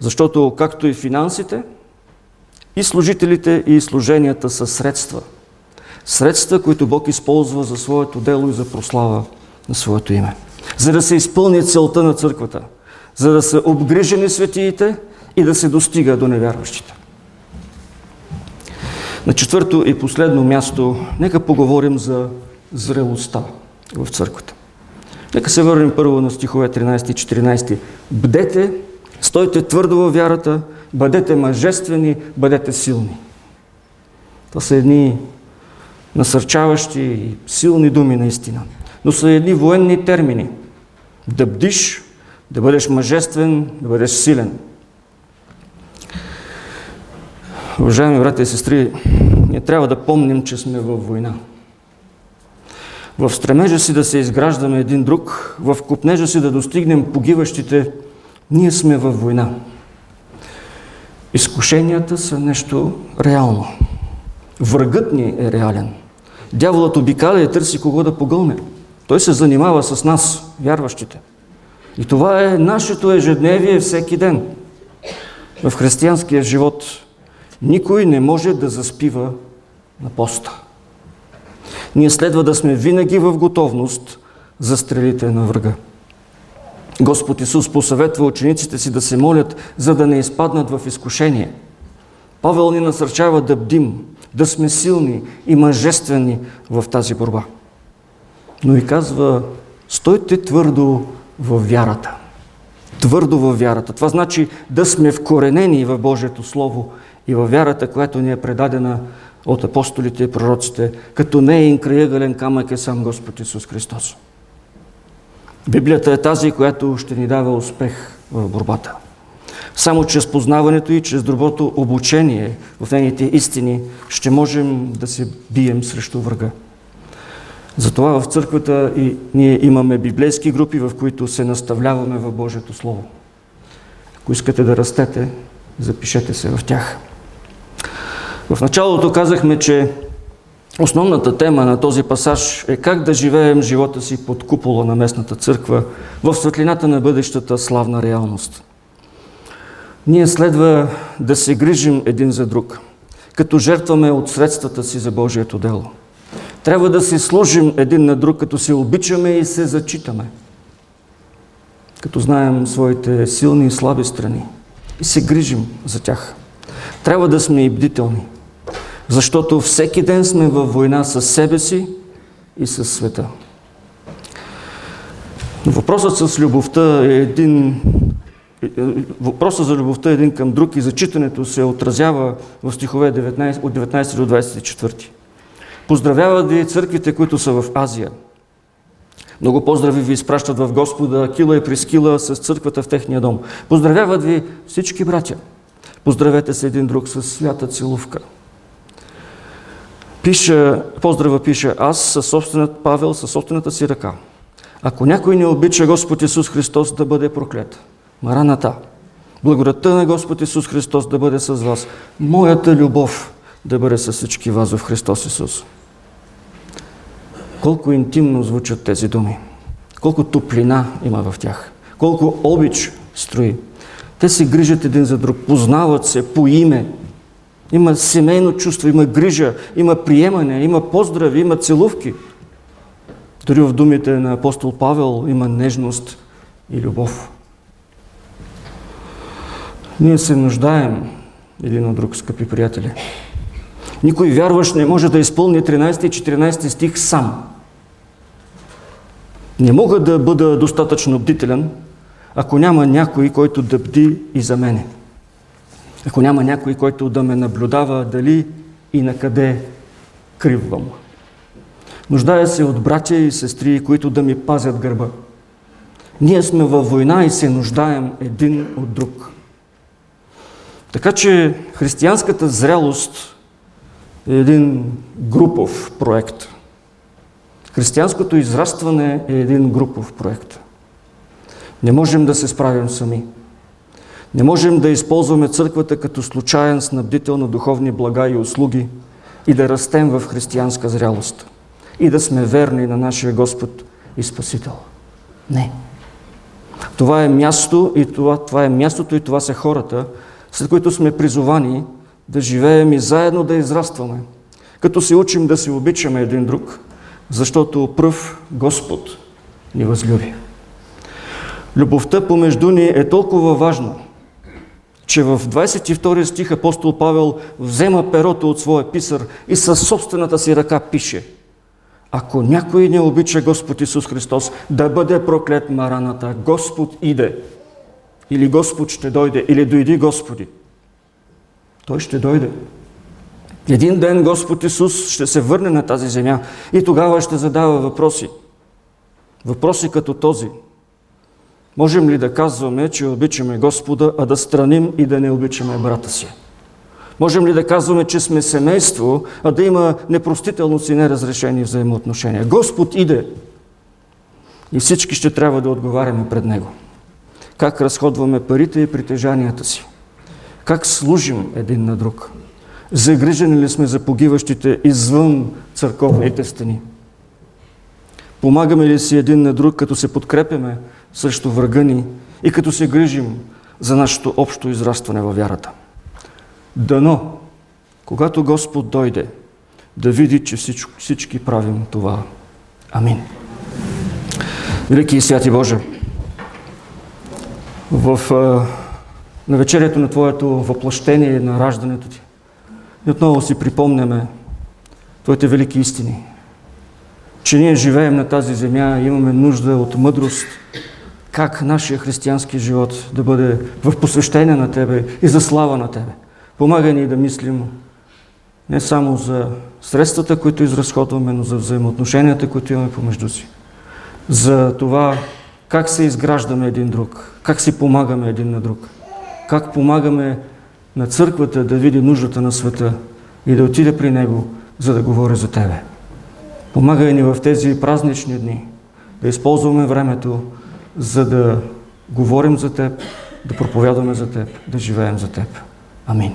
Защото както и финансите, и служителите, и служенията са средства. Средства, които Бог използва за своето дело и за прослава на своето име. За да се изпълни целта на църквата. За да са обгрижени светиите – и да се достига до невярващите. На четвърто и последно място, нека поговорим за зрелостта в църквата. Нека се върнем първо на стихове 13 и 14. Бдете, стойте твърдо във вярата, бъдете мъжествени, бъдете силни. Това са едни насърчаващи и силни думи наистина. Но са едни военни термини. Да бдиш, да бъдеш мъжествен, да бъдеш силен. Уважаеми брати и сестри, ние трябва да помним, че сме във война. В стремежа си да се изграждаме един друг, в купнежа си да достигнем погиващите, ние сме във война. Изкушенията са нещо реално. Врагът ни е реален. Дяволът обикаля и търси кого да погълне. Той се занимава с нас, вярващите. И това е нашето ежедневие всеки ден. В християнския живот никой не може да заспива на поста. Ние следва да сме винаги в готовност за стрелите на врага. Господ Исус посъветва учениците си да се молят, за да не изпаднат в изкушение. Павел ни насърчава да бдим, да сме силни и мъжествени в тази борба. Но и казва, стойте твърдо в вярата. Твърдо във вярата. Това значи да сме вкоренени в Божието Слово и във вярата, която ни е предадена от апостолите и пророците, като не е инкраъгълен камък е сам Господ Исус Христос. Библията е тази, която ще ни дава успех в борбата. Само чрез познаването и чрез доброто обучение в нейните истини ще можем да се бием срещу врага. Затова в църквата и ние имаме библейски групи, в които се наставляваме в Божието Слово. Ако искате да растете, запишете се в тях. В началото казахме, че основната тема на този пасаж е как да живеем живота си под купола на местната църква в светлината на бъдещата славна реалност. Ние следва да се грижим един за друг, като жертваме от средствата си за Божието дело. Трябва да се служим един на друг, като се обичаме и се зачитаме. Като знаем своите силни и слаби страни и се грижим за тях. Трябва да сме и бдителни, защото всеки ден сме във война с себе си и с света. Въпросът с любовта е един Въпросът за любовта е един към друг и зачитането се отразява в стихове 19, от 19 до 24. Поздравяват ви църквите, които са в Азия. Много поздрави ви изпращат в Господа Кила и Прискила с църквата в техния дом. Поздравяват ви всички братя. Поздравете се един друг с свята целувка. Пиша, поздрава пише аз със собствената Павел, със собствената си ръка. Ако някой не обича Господ Исус Христос да бъде проклет. Мараната. Благодатта на Господ Исус Христос да бъде с вас. Моята любов да бъде с всички вас в Христос Исус. Колко интимно звучат тези думи. Колко топлина има в тях. Колко обич строи. Те се грижат един за друг, познават се по име. Има семейно чувство, има грижа, има приемане, има поздрави, има целувки. Дори в думите на апостол Павел има нежност и любов. Ние се нуждаем един от друг, скъпи приятели. Никой вярващ не може да изпълни 13 и 14 стих сам. Не мога да бъда достатъчно бдителен, ако няма някой, който да бди и за мене. Ако няма някой, който да ме наблюдава дали и на къде криввам. Нуждая се от братя и сестри, които да ми пазят гърба. Ние сме във война и се нуждаем един от друг. Така че християнската зрялост е един групов проект. Християнското израстване е един групов проект. Не можем да се справим сами. Не можем да използваме църквата като случайен снабдител на духовни блага и услуги и да растем в християнска зрялост и да сме верни на нашия Господ и Спасител. Не. Това е място и това, това е мястото и това са хората, след които сме призовани да живеем и заедно да израстваме, като се учим да се обичаме един друг, защото пръв Господ ни възлюби. Любовта помежду ни е толкова важна, че в 22 стих апостол Павел взема перото от своя писар и със собствената си ръка пише Ако някой не обича Господ Исус Христос, да бъде проклет мараната. Господ иде. Или Господ ще дойде, или дойди Господи. Той ще дойде. Един ден Господ Исус ще се върне на тази земя и тогава ще задава въпроси. Въпроси като този. Можем ли да казваме, че обичаме Господа, а да страним и да не обичаме брата си? Можем ли да казваме, че сме семейство, а да има непростителност и неразрешени взаимоотношения? Господ иде и всички ще трябва да отговаряме пред Него. Как разходваме парите и притежанията си? Как служим един на друг? Загрижени ли сме за погиващите извън църковните стени? Помагаме ли си един на друг, като се подкрепяме срещу врага ни и като се грижим за нашето общо израстване във вярата? Дано, когато Господ дойде, да види, че всички, правим това. Амин. Велики и святи Боже, в на вечерието на Твоето въплъщение на раждането Ти. И отново си припомняме Твоите велики истини. Че ние живеем на тази земя и имаме нужда от мъдрост, как нашия християнски живот да бъде в посвещение на Тебе и за слава на Тебе. Помагай ни да мислим не само за средствата, които изразходваме, но за взаимоотношенията, които имаме помежду си. За това как се изграждаме един друг, как си помагаме един на друг как помагаме на църквата да види нуждата на света и да отиде при него, за да говори за Тебе. Помагай ни в тези празнични дни да използваме времето, за да говорим за Теб, да проповядваме за Теб, да живеем за Теб. Амин.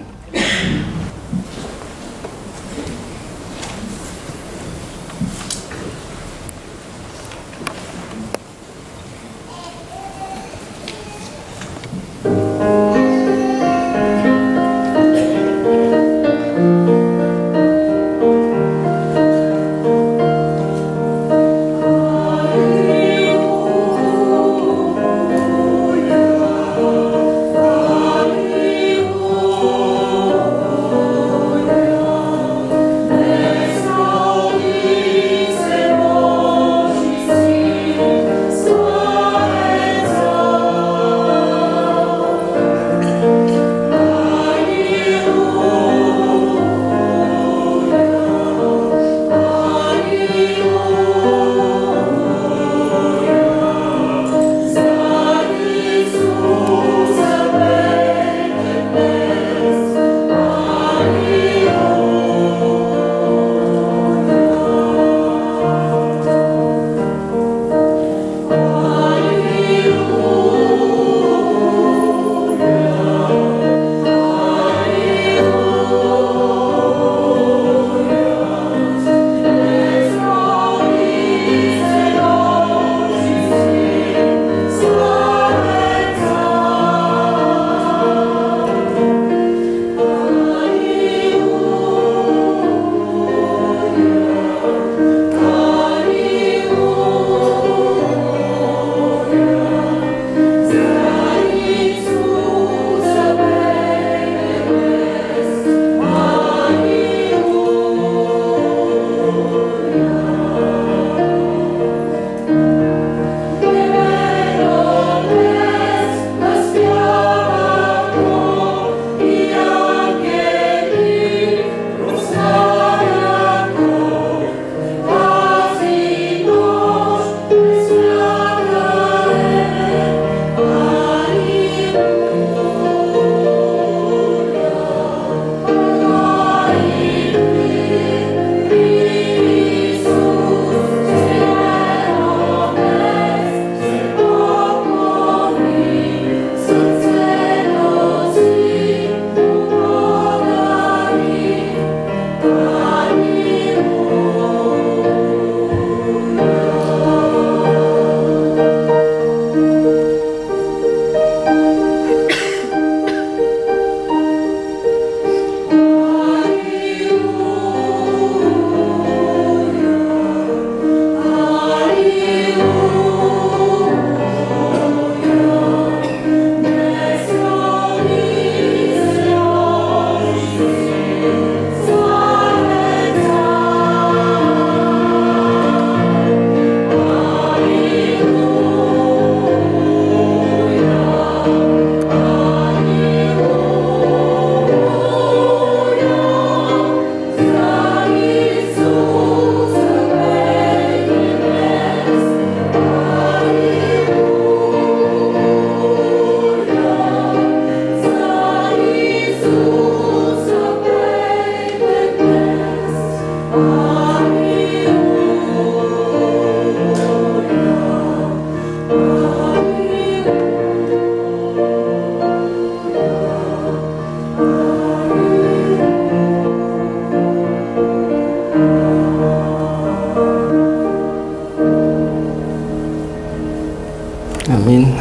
Амин.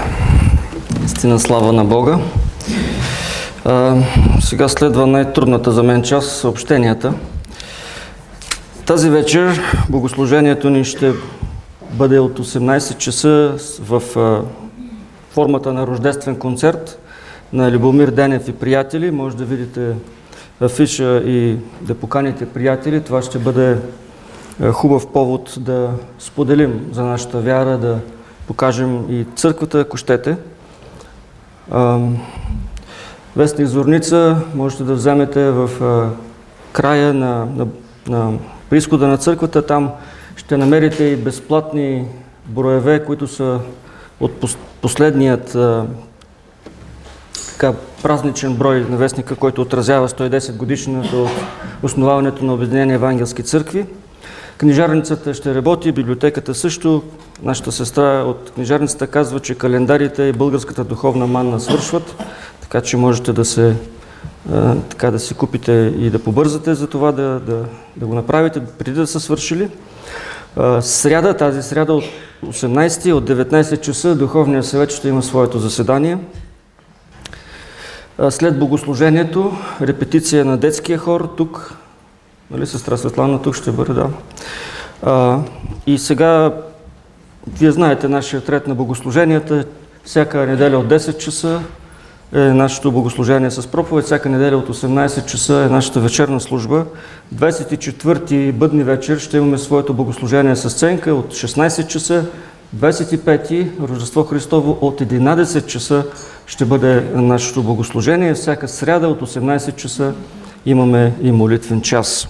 Истина слава на Бога. А, сега следва най-трудната за мен част съобщенията. Тази вечер богослужението ни ще бъде от 18 часа в а, формата на рождествен концерт на Любомир Денев и приятели. Може да видите афиша и да поканите приятели. Това ще бъде хубав повод да споделим за нашата вяра, да покажем и църквата, ако щете. Вестник Зорница можете да вземете в края на, на, на приисхода на църквата. Там ще намерите и безплатни броеве, които са от последният така, празничен брой на вестника, който отразява 110 годишната от основаването на Обединение Евангелски църкви. Книжарницата ще работи, библиотеката също. Нашата сестра от книжарницата казва, че календарите и българската духовна манна свършват, така че можете да се така да си купите и да побързате за това да, да, да го направите преди да са свършили. Сряда, тази сряда от 18 от 19 часа Духовния съвет ще има своето заседание. След богослужението, репетиция на детския хор, тук, нали, сестра Светлана, тук ще бъде, да. И сега, вие знаете нашия ред на богослуженията, всяка неделя от 10 часа е нашето богослужение с проповед, всяка неделя от 18 часа е нашата вечерна служба. 24-ти бъдни вечер ще имаме своето богослужение с сценка от 16 часа, 25-ти Рождество Христово от 11 часа ще бъде нашето богослужение. Всяка сряда от 18 часа имаме и молитвен час.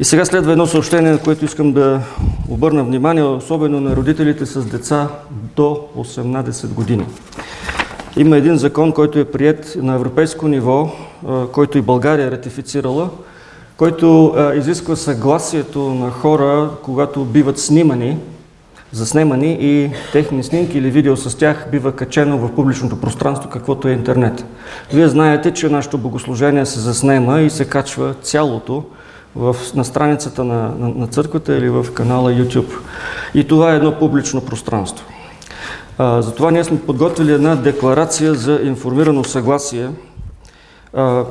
И сега следва едно съобщение, на което искам да обърна внимание, особено на родителите с деца до 18 години. Има един закон, който е прият на европейско ниво, който и България е ратифицирала, който изисква съгласието на хора, когато биват снимани заснемани и техни снимки или видео с тях бива качено в публичното пространство, каквото е интернет. Вие знаете, че нашето богослужение се заснема и се качва цялото в, на страницата на, на, на църквата или в канала YouTube. И това е едно публично пространство. А, затова ние сме подготвили една декларация за информирано съгласие, а,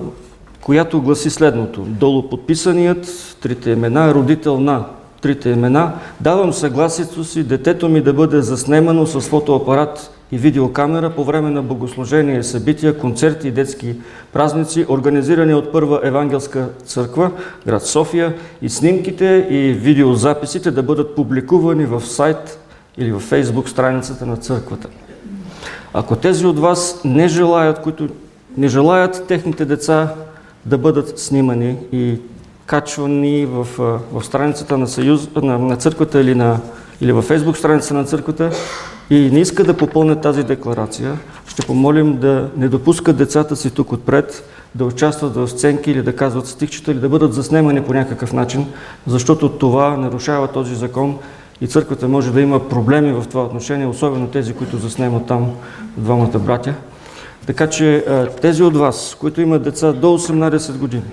която гласи следното. Долу подписаният, трите имена, родител на трите имена, давам съгласието си детето ми да бъде заснемано с фотоапарат и видеокамера по време на богослужение, събития, концерти и детски празници, организирани от Първа Евангелска църква, град София, и снимките и видеозаписите да бъдат публикувани в сайт или в фейсбук страницата на църквата. Ако тези от вас не желаят, които не желаят техните деца да бъдат снимани и качвани в, в страницата на, съюз, на, на църквата или, на, или във фейсбук страницата на църквата и не иска да попълнят тази декларация, ще помолим да не допускат децата си тук отпред, да участват в сценки или да казват стихчета или да бъдат заснемани по някакъв начин, защото това нарушава този закон и църквата може да има проблеми в това отношение, особено тези, които заснемат там двамата братя. Така че тези от вас, които имат деца до 18 години,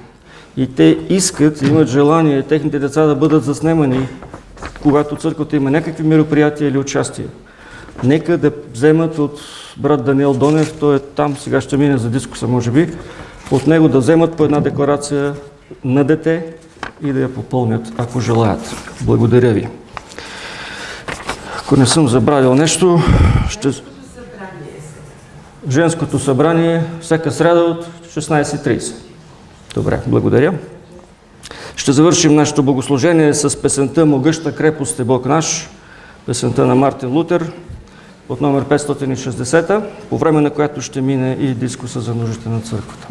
и те искат, имат желание техните деца да бъдат заснемани, когато църквата има някакви мероприятия или участия. Нека да вземат от брат Даниел Донев, той е там, сега ще мине за дискуса, може би, от него да вземат по една декларация на дете и да я попълнят, ако желаят. Благодаря ви. Ако не съм забравил нещо, ще... Женското събрание всяка среда от 16.30. Добре, благодаря. Ще завършим нашето богослужение с песента Могъща крепост е Бог наш, песента на Мартин Лутер от номер 560, по време на която ще мине и дискуса за нуждите на църквата.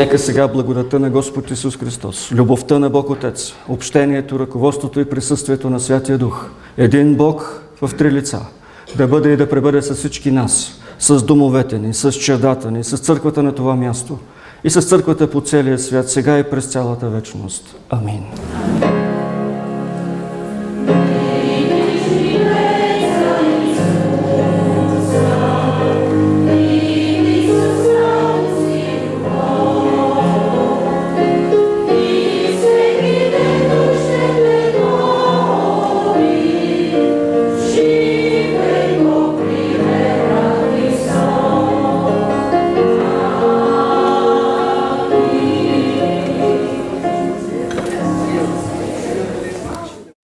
Нека сега благодата на Господ Исус Христос, любовта на Бог Отец, общението, ръководството и присъствието на Святия Дух, един Бог в три лица, да бъде и да пребъде с всички нас, с домовете ни, с чердата ни, с църквата на това място и с църквата по целия свят, сега и през цялата вечност. Амин.